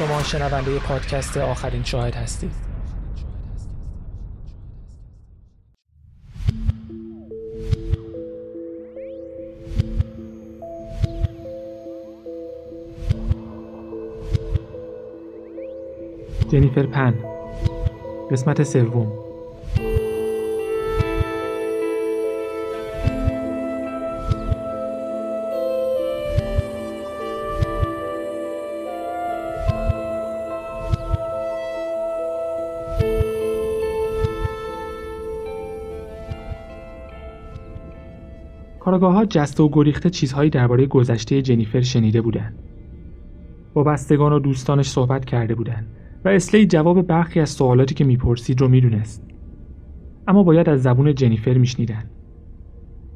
شما شنونده پادکست آخرین شاهد هستید. جنیفر پن. قسمت سوم. کارگاه ها جسته و گریخته چیزهایی درباره گذشته جنیفر شنیده بودند. با بستگان و دوستانش صحبت کرده بودند و اسلی جواب برخی از سوالاتی که می‌پرسید رو می‌دونست. اما باید از زبون جنیفر میشنیدن.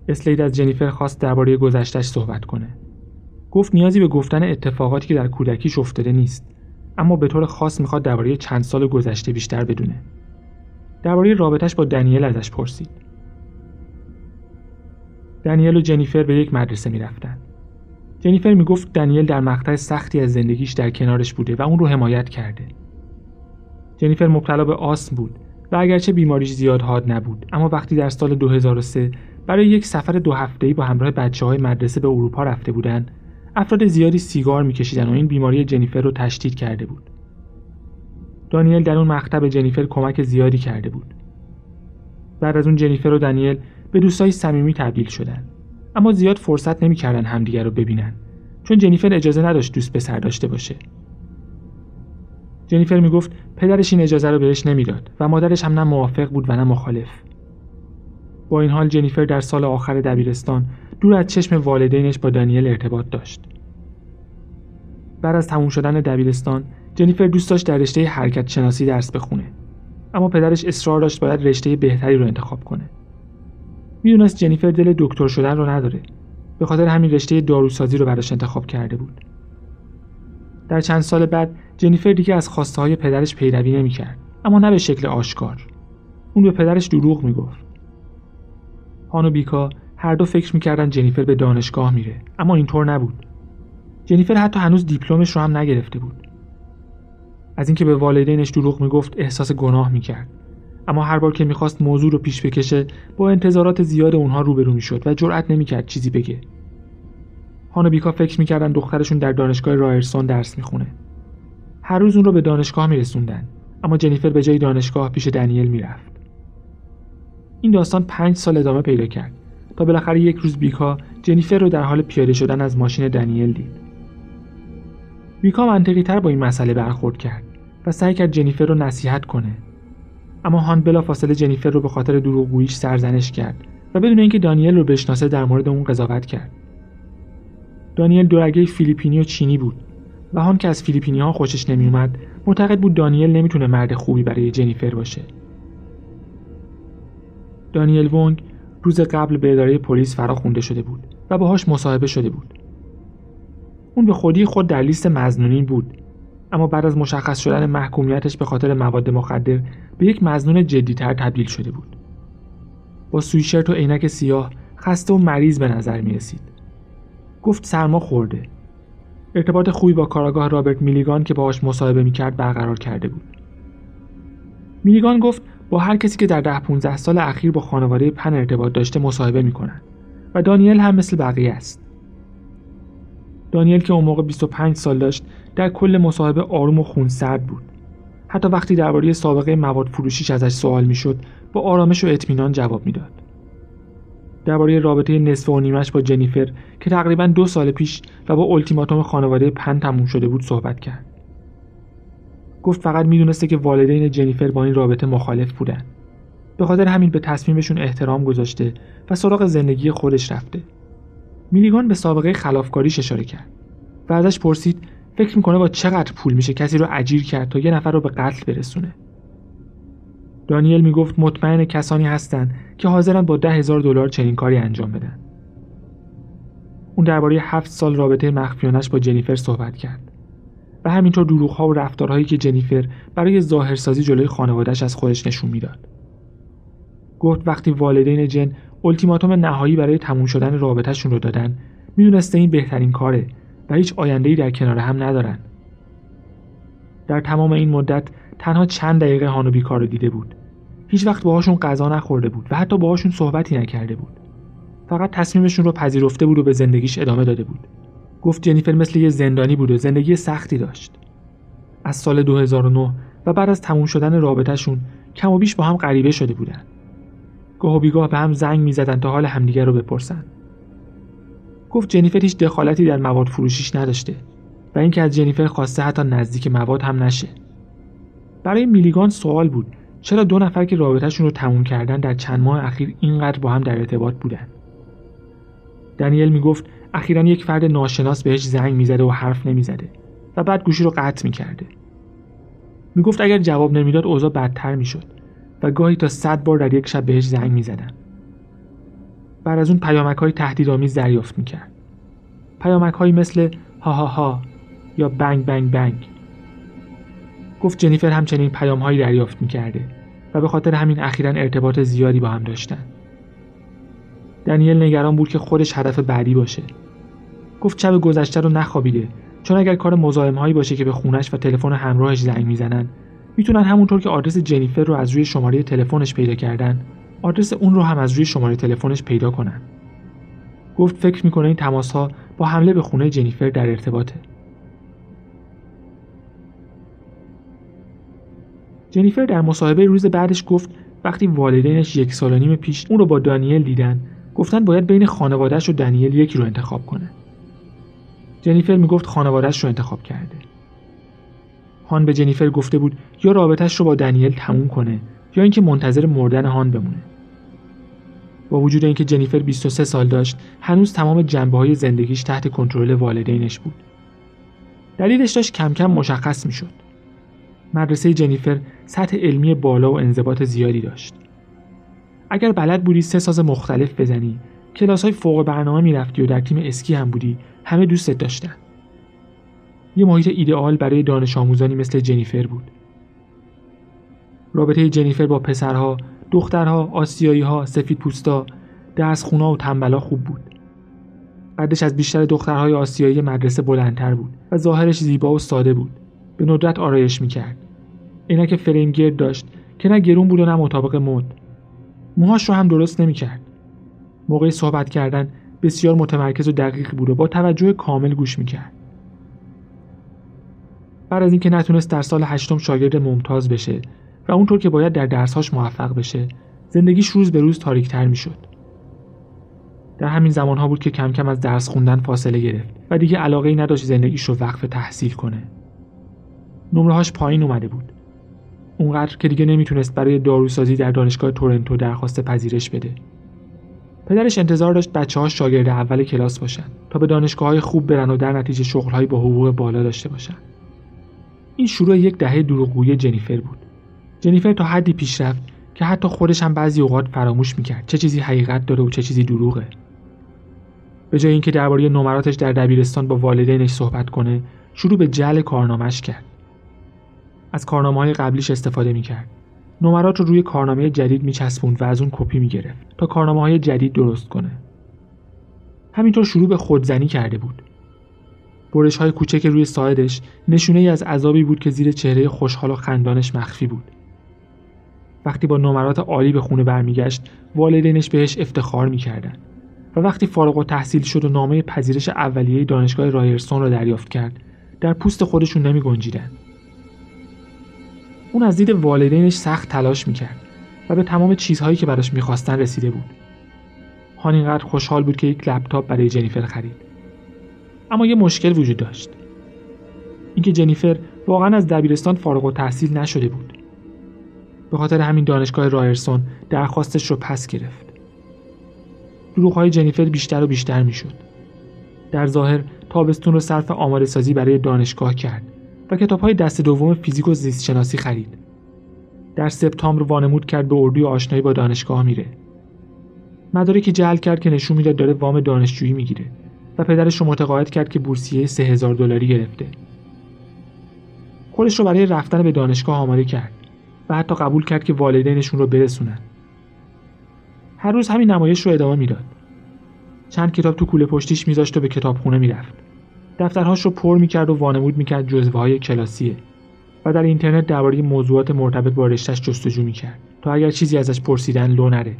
اسلید از جنیفر خواست درباره گذشتش صحبت کنه. گفت نیازی به گفتن اتفاقاتی که در کودکیش افتاده نیست، اما به طور خاص می‌خواد درباره چند سال گذشته بیشتر بدونه. درباره رابطش با دنیل ازش پرسید. دنیل و جنیفر به یک مدرسه می‌رفتن. جنیفر می‌گفت دنیل در مقطع سختی از زندگیش در کنارش بوده و اون رو حمایت کرده. جنیفر مبتلا به آسم بود و اگرچه بیماریش زیاد حاد نبود اما وقتی در سال 2003 برای یک سفر دو هفته‌ای با همراه بچه های مدرسه به اروپا رفته بودند افراد زیادی سیگار میکشیدن و این بیماری جنیفر رو تشدید کرده بود دانیل در اون مقطع به جنیفر کمک زیادی کرده بود بعد از اون جنیفر و دانیل به دوستای صمیمی تبدیل شدن. اما زیاد فرصت نمی‌کردن همدیگر رو ببینن چون جنیفر اجازه نداشت دوست پسر داشته باشه. جنیفر می‌گفت پدرش این اجازه رو بهش نمی‌داد و مادرش هم نه موافق بود و نه مخالف. با این حال جنیفر در سال آخر دبیرستان دور از چشم والدینش با دانیل ارتباط داشت. بعد از تموم شدن دبیرستان جنیفر دوست داشت در رشته حرکت شناسی درس بخونه. اما پدرش اصرار داشت باید رشته بهتری رو انتخاب کنه. می‌دونست جنیفر دل دکتر شدن رو نداره. به خاطر همین رشته داروسازی رو براش انتخاب کرده بود. در چند سال بعد جنیفر دیگه از خواسته های پدرش پیروی نمی‌کرد اما نه به شکل آشکار. اون به پدرش دروغ می‌گفت. هان و بیکا هر دو فکر می‌کردن جنیفر به دانشگاه میره اما اینطور نبود. جنیفر حتی هنوز دیپلمش رو هم نگرفته بود. از اینکه به والدینش دروغ می‌گفت احساس گناه می‌کرد. اما هر بار که می‌خواست موضوع رو پیش بکشه با انتظارات زیاد اونها روبرو می‌شد و جرأت نمی‌کرد چیزی بگه. هان و بیکا فکر می‌کردن دخترشون در دانشگاه رایرسون درس می‌خونه. هر روز اون رو به دانشگاه میرسوندن اما جنیفر به جای دانشگاه پیش دنیل می‌رفت. این داستان پنج سال ادامه پیدا کرد تا بالاخره یک روز بیکا جنیفر رو در حال پیاده شدن از ماشین دنیل دید. بیکا منطقی تر با این مسئله برخورد کرد و سعی کرد جنیفر رو نصیحت کنه. اما هان بلا فاصله جنیفر رو به خاطر دروغگوییش سرزنش کرد و بدون اینکه دانیل رو بشناسه در مورد اون قضاوت کرد. دانیل دورگه فیلیپینی و چینی بود و هان که از فیلیپینی ها خوشش نمیومد معتقد بود دانیل نمی‌تونه مرد خوبی برای جنیفر باشه. دانیل وونگ روز قبل به اداره پلیس فرا خونده شده بود و باهاش مصاحبه شده بود. اون به خودی خود در لیست مزنونین بود. اما بعد از مشخص شدن محکومیتش به خاطر مواد مخدر به یک مزنون جدیتر تبدیل شده بود. با سویشرت و عینک سیاه خسته و مریض به نظر می رسید گفت سرما خورده. ارتباط خوبی با کاراگاه رابرت میلیگان که باهاش مصاحبه می‌کرد برقرار کرده بود. میلیگان گفت با هر کسی که در ده 15 سال اخیر با خانواده پن ارتباط داشته مصاحبه می‌کنن و دانیل هم مثل بقیه است. دانیل که اون موقع 25 سال داشت در کل مصاحبه آروم و خونسرد بود. حتی وقتی درباره سابقه مواد فروشیش ازش سوال می‌شد با آرامش و اطمینان جواب می‌داد. درباره رابطه نصف و نیمش با جنیفر که تقریبا دو سال پیش و با التیماتوم خانواده پن تموم شده بود صحبت کرد. گفت فقط می‌دونسته که والدین جنیفر با این رابطه مخالف بودن. به خاطر همین به تصمیمشون احترام گذاشته و سراغ زندگی خودش رفته. میلیگان به سابقه خلافکاریش اشاره کرد و ازش پرسید فکر می‌کنه با چقدر پول میشه کسی رو اجیر کرد تا یه نفر رو به قتل برسونه. دانیل می‌گفت مطمئن کسانی هستند که حاضرن با ده هزار دلار چنین کاری انجام بدن. اون درباره هفت سال رابطه مخفیانش با جنیفر صحبت کرد و همینطور دروغها و رفتارهایی که جنیفر برای ظاهرسازی جلوی خانوادهش از خودش نشون می‌داد. گفت وقتی والدین جن التیماتوم نهایی برای تموم شدن رابطهشون رو دادن می‌دونسته این بهترین کاره و هیچ آینده‌ای در کنار هم ندارن. در تمام این مدت تنها چند دقیقه هانو بیکار رو دیده بود. هیچ وقت باهاشون غذا نخورده بود و حتی باهاشون صحبتی نکرده بود. فقط تصمیمشون رو پذیرفته بود و به زندگیش ادامه داده بود. گفت جنیفر مثل یه زندانی بود و زندگی سختی داشت. از سال 2009 و بعد از تموم شدن رابطهشون کم و بیش با هم غریبه شده بودن. گاه و بیگاه به هم زنگ می‌زدن تا حال همدیگر رو بپرسن. گفت جنیفر هیچ دخالتی در مواد فروشیش نداشته و اینکه از جنیفر خواسته حتی نزدیک مواد هم نشه. برای میلیگان سوال بود چرا دو نفر که رابطهشون رو تموم کردن در چند ماه اخیر اینقدر با هم در ارتباط بودن؟ دنیل می‌گفت اخیرا یک فرد ناشناس بهش زنگ می‌زده و حرف نمی‌زده و بعد گوشی رو قطع می‌کرده. می‌گفت اگر جواب نمی‌داد اوضاع بدتر می‌شد و گاهی تا صد بار در یک شب بهش زنگ می‌زدن. بعد از اون پیامک های تهدیدآمیز دریافت می‌کرد. پیامک هایی مثل ها ها ها یا بنگ بنگ بنگ. گفت جنیفر همچنین پیام هایی دریافت می‌کرده و به خاطر همین اخیرا ارتباط زیادی با هم داشتن. دنیل نگران بود که خودش هدف بعدی باشه. گفت شب گذشته رو نخوابیده چون اگر کار مزاحم هایی باشه که به خونش و تلفن همراهش زنگ می‌زنن می‌تونن همونطور که آدرس جنیفر رو از روی شماره تلفنش پیدا کردن. آدرس اون رو هم از روی شماره تلفنش پیدا کنن. گفت فکر می‌کنه این تماس ها با حمله به خونه جنیفر در ارتباطه. جنیفر در مصاحبه روز بعدش گفت وقتی والدینش یک سال و نیم پیش اون رو با دانیل دیدن گفتن باید بین خانوادهش و دنیل یکی رو انتخاب کنه. جنیفر می‌گفت خانوادهش رو انتخاب کرده. هان به جنیفر گفته بود یا رابطش رو با دنیل تموم کنه یا اینکه منتظر مردن هان بمونه. با وجود اینکه جنیفر 23 سال داشت هنوز تمام جنبه های زندگیش تحت کنترل والدینش بود. دلیلش داشت کم کم مشخص می‌شد. مدرسه جنیفر سطح علمی بالا و انضباط زیادی داشت. اگر بلد بودی سه ساز مختلف بزنی کلاس های فوق برنامه می‌رفتی و در تیم اسکی هم بودی همه دوستت داشتن. یه محیط ایدئال برای دانش آموزانی مثل جنیفر بود. رابطه جنیفر با پسرها، دخترها، آسیایی ها، سفید پوستا، خونا و تنبلا خوب بود. قدش از بیشتر دخترهای آسیایی مدرسه بلندتر بود و ظاهرش زیبا و ساده بود. به ندرت آرایش می‌کرد. عینک فریم گرد داشت که نه گرون بود و نه مطابق مد. موهاش رو هم درست نمی‌کرد. موقع صحبت کردن بسیار متمرکز و دقیق بود و با توجه کامل گوش می‌کرد. بعد از اینکه نتونست در سال هشتم شاگرد ممتاز بشه و اونطور که باید در درسهاش موفق بشه زندگیش روز به روز تاریکتر می‌شد. در همین زمانها بود که کم کم از درس خوندن فاصله گرفت و دیگه علاقه ای نداشت زندگیش رو وقف تحصیل کنه. نمرهاش پایین اومده بود. اونقدر که دیگه نمی‌تونست برای داروسازی در دانشگاه تورنتو درخواست پذیرش بده. پدرش انتظار داشت بچه ها شاگرد اول کلاس باشن تا به دانشگاه های خوب برن و در نتیجه شغلهایی با حقوق بالا داشته باشن. این شروع یک دهه دروغگویی جنیفر بود. جنیفر تا حدی پیش رفت که حتی خودش هم بعضی اوقات فراموش می‌کرد چه چیزی حقیقت داره و چه چیزی دروغه. به جای اینکه درباره نمراتش در دبیرستان با والدینش صحبت کنه شروع به جل کارنامهش کرد. از کارنامه های قبلیش استفاده می‌کرد. نمرات رو روی کارنامه جدید میچسبوند و از اون کپی می‌گرفت تا کارنامه های جدید درست کنه. همینطور شروع به خودزنی کرده بود. برش های کوچک روی ساعدش نشونه ای از عذابی بود که زیر چهره خوشحال و خندانش مخفی بود. وقتی با نمرات عالی به خونه برمیگشت والدینش بهش افتخار می‌کردن. و وقتی فارغ و تحصیل شد و نامه پذیرش اولیه دانشگاه رایرسون را دریافت کرد در پوست خودشون نمی گنجیدن. اون از دید والدینش سخت تلاش می‌کرد و به تمام چیزهایی که براش می‌خواستن رسیده بود. هان اینقدر خوشحال بود که یک لپتاپ برای جنیفر خرید. اما یه مشکل وجود داشت. اینکه جنیفر واقعا از دبیرستان فارغ و تحصیل نشده بود. به خاطر همین دانشگاه رایرسون درخواستش رو پس گرفت. های جنیفر بیشتر و بیشتر می‌شد. در ظاهر تابستون رو صرف آماده سازی برای دانشگاه کرد و کتاب های دست دوم فیزیک و زیست شناسی خرید. در سپتامبر وانمود کرد به اردوی آشنایی با دانشگاه میره. مدارکی جعل کرد که نشون می‌داد داره وام دانشجویی می‌گیره و پدرش رو متقاعد کرد که بورسیه 3000 دلاری گرفته. خودش رو برای رفتن به دانشگاه آماده کرد. و حتی قبول کرد که والدینشون رو برسونن. هر روز همین نمایش رو ادامه می‌داد. چند کتاب تو کوله پشتیش میذاشت و به کتابخونه می‌رفت. دفترهاش رو پر می‌کرد و وانمود می‌کرد جزوه های کلاسیه و در اینترنت درباره موضوعات مرتبط با رشتهش جستجو می‌کرد تا اگر چیزی ازش پرسیدن لو نره.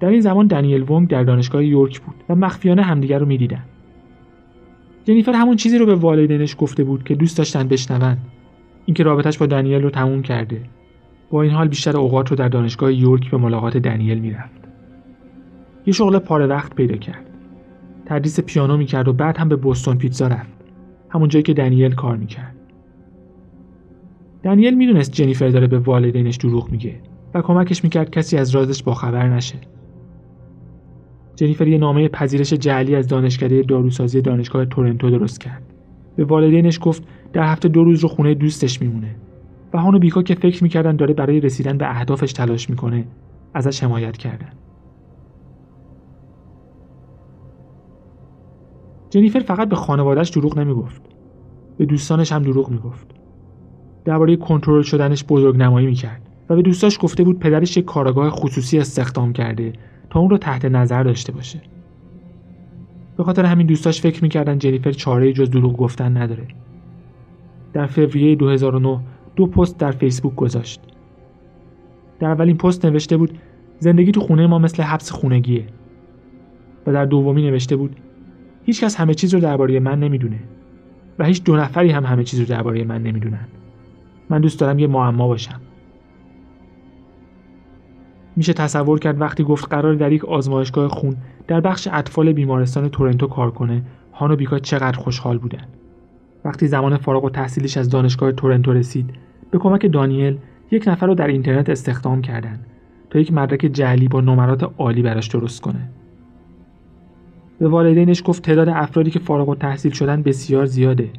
در این زمان دنیل وونگ در دانشگاه یورک بود و مخفیانه همدیگر رو می‌دیدن. جنیفر همون چیزی رو به والدینش گفته بود که دوست داشتن بشنون. اینکه رابطش با دنیل رو تموم کرده. با این حال بیشتر اوقات رو در دانشگاه یورک به ملاقات دنیل می‌رفت. یه شغل پاره وقت پیدا کرد. تدریس پیانو می‌کرد و بعد هم به بوستون پیتزا رفت. همون جایی که دنیل کار می‌کرد. دنیل می‌دونست جنیفر داره به والدینش دروغ میگه و کمکش می‌کرد کسی از رازش باخبر نشه. جنیفر یه نامه پذیرش جعلی از دانشکده داروسازی دانشگاه تورنتو درست کرد. به والدینش گفت در هفته دو روز رو خونه دوستش میمونه. و هان و بیکا که فکر می‌کردن داره برای رسیدن به اهدافش تلاش می‌کنه ازش حمایت کردن. جنیفر فقط به خانوادهش دروغ نمی‌گفت. به دوستانش هم دروغ می‌گفت. درباره کنترل شدنش بزرگ نمایی می‌کرد و به دوستاش گفته بود پدرش یک کارگاه خصوصی استخدام کرده تا اون رو تحت نظر داشته باشه. به خاطر همین دوستاش فکر می‌کردن جنیفر چاره جز دروغ گفتن نداره. در فوریه 2009 دو پست در فیسبوک گذاشت. در اولین پست نوشته بود زندگی تو خونه ما مثل حبس خونگیه. و در دومی نوشته بود هیچکس همه چیز رو درباره من نمی‌دونه. و هیچ دو نفری هم همه چیز رو درباره من نمی‌دونن. من دوست دارم یه معما باشم. میشه تصور کرد وقتی گفت قرار در یک آزمایشگاه خون در بخش اطفال بیمارستان تورنتو کار کنه هانو بیکا چقدر خوشحال بودن. وقتی زمان فارغ و تحصیلیش از دانشگاه تورنتو رسید به کمک دانیل یک نفر رو در اینترنت استخدام کردند تا یک مدرک جعلی با نمرات عالی براش درست کنه. به والدینش گفت تعداد افرادی که فارغ و تحصیل شدن بسیار زیاده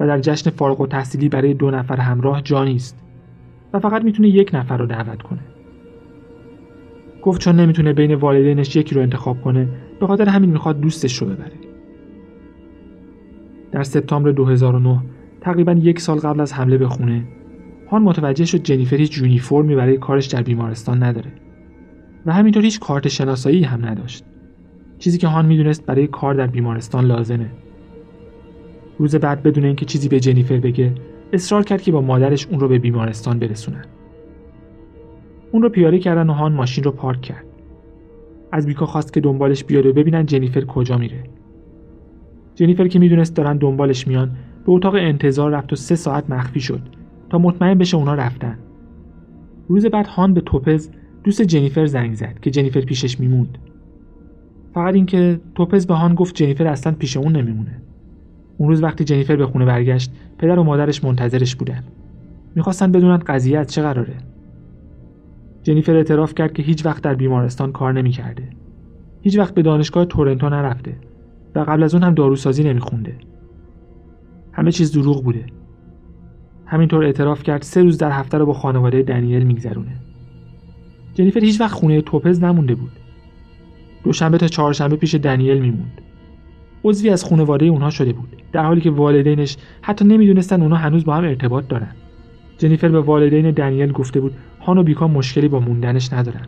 و در جشن فارغ و تحصیلی برای دو نفر همراه جا نیست و فقط می‌تونه یک نفر رو دعوت کنه. گفت چون نمی‌تونه بین والدینش یکی رو انتخاب کنه به خاطر همین می‌خواد دوستش رو ببره. در سپتامبر 2009 تقریبا یک سال قبل از حمله به خونه هان متوجه شد جنیفر هیچ یونیفرمی برای کارش در بیمارستان نداره و همینطور هیچ کارت شناسایی هم نداشت. چیزی که هان می‌دونست برای کار در بیمارستان لازمه. روز بعد بدون اینکه چیزی به جنیفر بگه اصرار کرد که با مادرش اون رو به بیمارستان برسونن. اون رو پیاده کردن و هان ماشین رو پارک کرد. از بیکا خواست که دنبالش بیاد و ببینن جنیفر کجا میره. جنیفر که می‌دونست دارن دنبالش میان به اتاق انتظار رفت و سه ساعت مخفی شد تا مطمئن بشه اونا رفتن. روز بعد هان به توپز دوست جنیفر زنگ زد که جنیفر پیشش میموند. فقط اینکه توپز به هان گفت جنیفر اصلا پیش اون نمیمونه. اون روز وقتی جنیفر به خونه برگشت پدر و مادرش منتظرش بودن. می‌خواستن بدونن قضیه از چه قراره. جنیفر اعتراف کرد که هیچ وقت در بیمارستان کار نمی‌کرده. هیچ وقت به دانشگاه تورنتو نرفته و قبل از اون هم داروسازی نمیخونده. همه چیز دروغ بوده. همینطور اعتراف کرد سه روز در هفته رو با خانواده دنیل میگذرونه. جنیفر هیچ وقت خونه توپز نمونده بود. دوشنبه تا چهارشنبه پیش دنیل میموند. عضوی از خانواده اونها شده بود در حالی که والدینش حتی نمی‌دونستن اونها هنوز با هم ارتباط دارن. جنیفر به والدین دنیل گفته بود هان و بیکا مشکلی با موندنش ندارن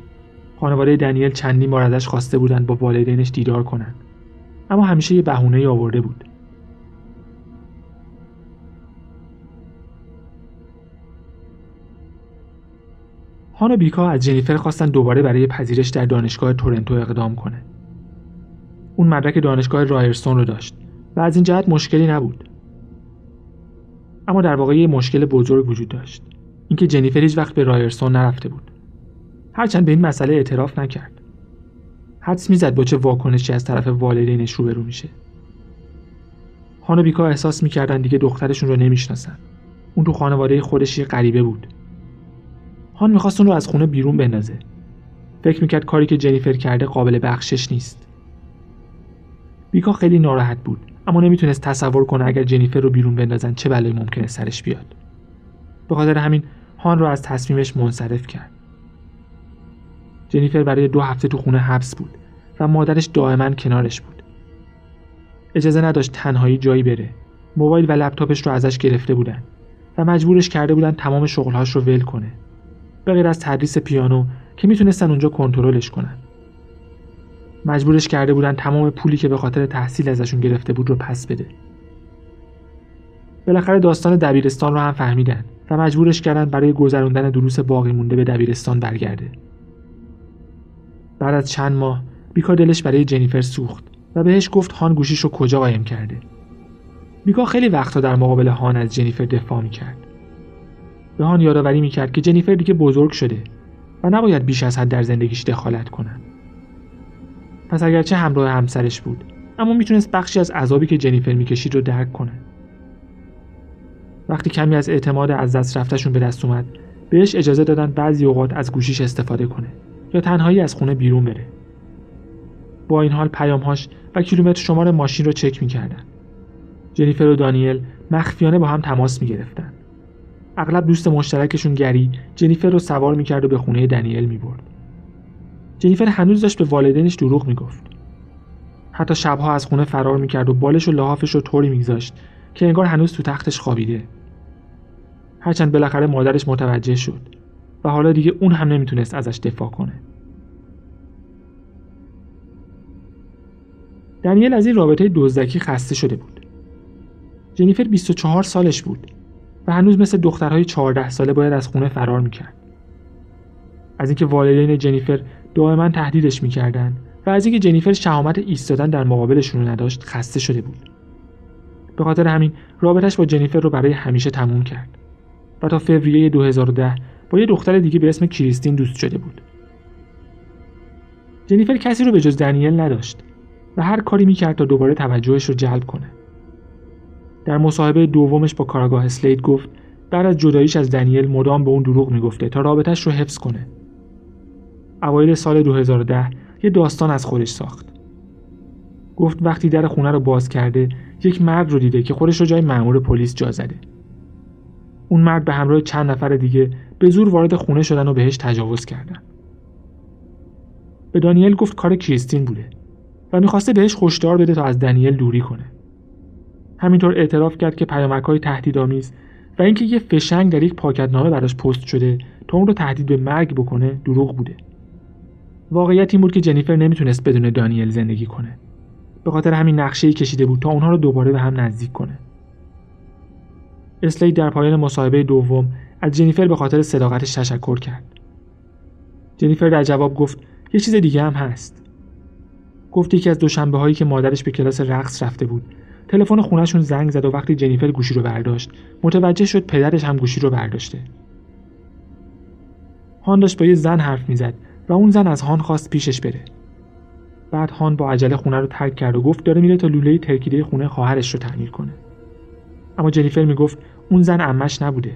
خانواده دنیل چندین بار ازش خواسته بودن با والدینش دیدار کنن اما همیشه یه بهونه آورده بود هان و بیکا از جنیفر خواستن دوباره برای پذیرش در دانشگاه تورنتو اقدام کنه. اون مدرک دانشگاه رایرستون رو داشت و از این جهت مشکلی نبود. اما در واقع یه مشکل بزرگ وجود داشت. اینکه جنیفر هیچ وقت به رایرستون نرفته بود. هرچند به این مسئله اعتراف نکرد. حدس می‌زد با چه واکنشی از طرف والدینش روبرو میشه. هان و بیکا احساس می‌کردن دیگه دخترشون رو نمی‌شناسن. اون تو خانواده خودش یه غریبه بود. هان می‌خواست اون رو از خونه بیرون بندازه فکر می‌کرد کاری که جنیفر کرده قابل بخشش نیست بیکا خیلی ناراحت بود اما نمی‌تونست تصور کنه اگر جنیفر رو بیرون بندازن چه بلایی ممکنه سرش بیاد. به خاطر همین هان رو از تصمیمش منصرف کرد. جنیفر برای دو هفته تو خونه حبس بود و مادرش دائما کنارش بود. اجازه نداشت تنهایی جایی بره. موبایل و لپتاپش رو ازش گرفته بودن و مجبورش کرده بودن تمام شغلهاش رو ول کنه. به غیر از تدریس پیانو که می‌تونستن اونجا کنترلش کنن. مجبورش کرده بودن تمام پولی که به خاطر تحصیل ازشون گرفته بود رو پس بده. بالاخره داستان دبیرستان رو هم فهمیدن و مجبورش کردن برای گذروندن دروس باقی مونده به دبیرستان برگرده. بعد از چند ماه بیکا دلش برای جنیفر سوخت و بهش گفت هان گوشیش رو کجا قایم کرده. بیکا خیلی وقتا در مقابل هان از جنیفر دفاع می‌کرد. به هان یادآوری می‌کرد که جنیفر دیگه بزرگ شده و نباید بیش از حد در زندگیش دخالت کنن پس اگرچه همراه همسرش بود اما می‌تونست بخشی از عذابی که جنیفر می‌کشید رو درک کنه. وقتی کمی از اعتماد از دست رفتشون به دست اومد بهش اجازه دادن بعضی اوقات از گوشیش استفاده کنه یا تنهایی از خونه بیرون بره. با این حال پیامهاش و کیلومتر شمار ماشین رو چک می‌کردن. جنیفر و دانیل مخفیانه با هم تماس می‌گرفتن. اغلب دوست مشترکشون گری جنیفر رو سوار می‌کرد و به خونه دانیل می‌برد. جنیفر هنوز داشت به والدینش دروغ می‌گفت. حتی شبها از خونه فرار می‌کرد و بالش و لحافش رو طوری میگذاشت که انگار هنوز تو تختش خوابیده. هرچند بالاخره مادرش متوجه شد و حالا دیگه اون هم نمی‌تونست ازش دفاع کنه. دنیل از این رابطه دزدکی خسته شده بود. جنیفر 24 سالش بود و هنوز مثل دخترهای 14 ساله باید از خونه فرار می‌کرد. از اینکه والدین جنیفر دائما تهدیدش می‌کردن و از اینکه جنیفر شهامت ایستادن در مقابلشون رو نداشت خسته شده بود. به خاطر همین رابطش با جنیفر رو برای همیشه تموم کرد و تا فوریه 2010 با یه دختر دیگه به اسم کریستین دوست شده بود. جنیفر کسی رو به جز دنیل نداشت و هر کاری می‌کرد تا دوباره توجهش رو جلب کنه. در مصاحبه دومش با کاراگاه اسلید گفت بعد از جداییش از دنیل مدام به اون دروغ می‌گفته تا رابطش رو حفظ کنه. اوایل سال 2010 یه داستان از خودش ساخت. گفت وقتی در خونه رو باز کرده یک مرد رو دیده که خودش رو جای مأمور پلیس جا زده. اون مرد به همراه چند نفر دیگه به زور وارد خونه شدن و بهش تجاوز کردن. به دانیل گفت کار کریستین بوده و می‌خواسته بهش خوشدار بده تا از دنیل دوری کنه. همینطور اعتراف کرد که پیامک های تهدیدآمیز و اینکه یه فشنگ در یک پاکتنامه براش پست شده تا اون رو تهدید به مرگ بکنه دروغ بوده. واقعیت این بود که جنیفر نمی‌تونست بدون دانیل زندگی کنه. به خاطر همین نقشه کشیده بود تا اونها رو دوباره به هم نزدیک کنه. اسلید در پایان مصاحبه دوم از جنیفر به خاطر صداقتش تشکر کرد. جنیفر در جواب گفت یه چیز دیگه هم هست. گفت یکی از دوشنبه هایی که مادرش به کلاس رقص رفته بود. تلفن خونهشون زنگ زد و وقتی جنیفر گوشی رو برداشت متوجه شد پدرش هم گوشی رو برداشته. هان با یه زن حرف می‌زد. و اون زن از هان خواست پیشش بره. بعد هان با عجله خونه رو ترک کرد و گفت داره میره تا لوله ترکیده خونه خواهرش رو تعمیر کنه. اما جنیفر می‌گفت اون زن امش نبوده.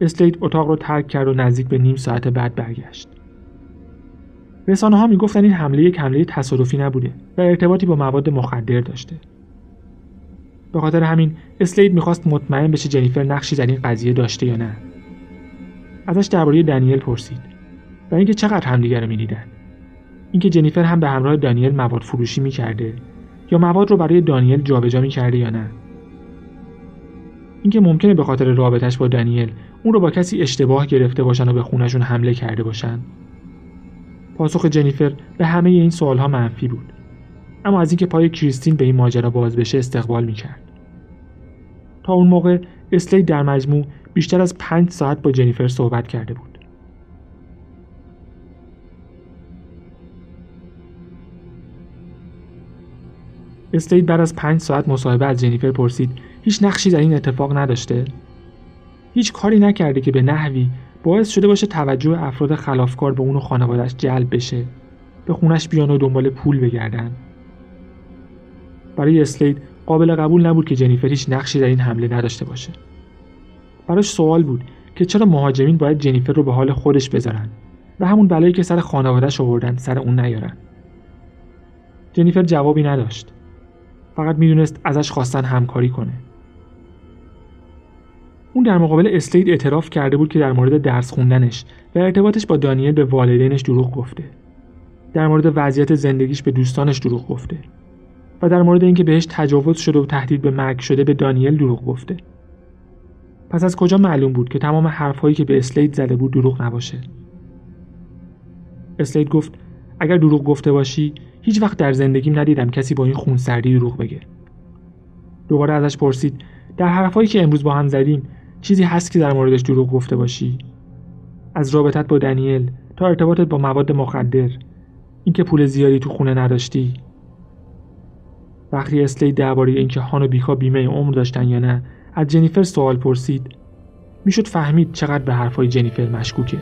اسلید اتاق رو ترک کرد و نزدیک به نیم ساعت بعد برگشت. رسانه ها می‌گفتن این حمله یک حمله تصادفی نبوده و ارتباطی با مواد مخدر داشته. به خاطر همین اسلید می‌خواست مطمئن بشه جنیفر نقشی در این قضیه داشته یا نه. ازش درباره دنیل پرسید. و اینکه چقدر همدیگه رو می‌دیدن؟ اینکه جنیفر هم به همراه دانیل مواد فروشی می‌کرده یا مواد رو برای دانیل جابجا می‌کرده یا نه؟ اینکه ممکنه به خاطر رابطش با دانیل اون رو با کسی اشتباه گرفته باشن و به خونشون حمله کرده باشن. پاسخ جنیفر به همه این سوالها منفی بود. اما از اینکه پای کریستین به این ماجرا باز بشه استقبال می‌کرد. تا اون موقع اسلی در مجموع بیشتر از پنج ساعت با جنیفر صحبت کرده بود. استید بعد از پنج ساعت مصاحبه از جنیفر پرسید هیچ نقشی در این اتفاق نداشته؟ هیچ کاری نکرده که به نحوی باعث شده باشه توجه افراد خلافکار به اون و خانوادش جلب بشه به خونش بیان و دنبال پول بگردن. برای اسلید قابل قبول نبود که جنیفر هیچ نقشی در این حمله نداشته باشه. براش سوال بود که چرا مهاجمین باید جنیفر رو به حال خودش بذارن و همون بلایی که سر خانوادهش آوردن سر اون نیارن. جنیفر جوابی نداشت. فقط می‌دونست ازش خواستن همکاری کنه. اون در مقابل اسلید اعتراف کرده بود که در مورد درس خوندنش و ارتباطش با دانیل به والدینش دروغ گفته. در مورد وضعیت زندگیش به دوستانش دروغ گفته. و در مورد اینکه بهش تجاوز شده و تهدید به مرگ شده به دانیل دروغ گفته. پس از کجا معلوم بود که تمام حرفهایی که به اسلید زده بود دروغ نباشه؟ اسلید گفت اگر دروغ گفته باشی هیچ وقت در زندگیم ندیدم کسی با این خونسردی دروغ بگه. دوباره ازش پرسید در حرفهایی که امروز با هم زدیم چیزی هست که در موردش دروغ گفته باشی؟ از رابطت با دنیل تا ارتباطت با مواد مخدر اینکه پول زیادی تو خونه نداشتی. وقتی اسلی درباره اینکه هان بیکا بیمه عمر داشتن یا نه از جنیفر سوال پرسید می‌شد فهمید چقدر به حرفهای جنیفر مشکوکه.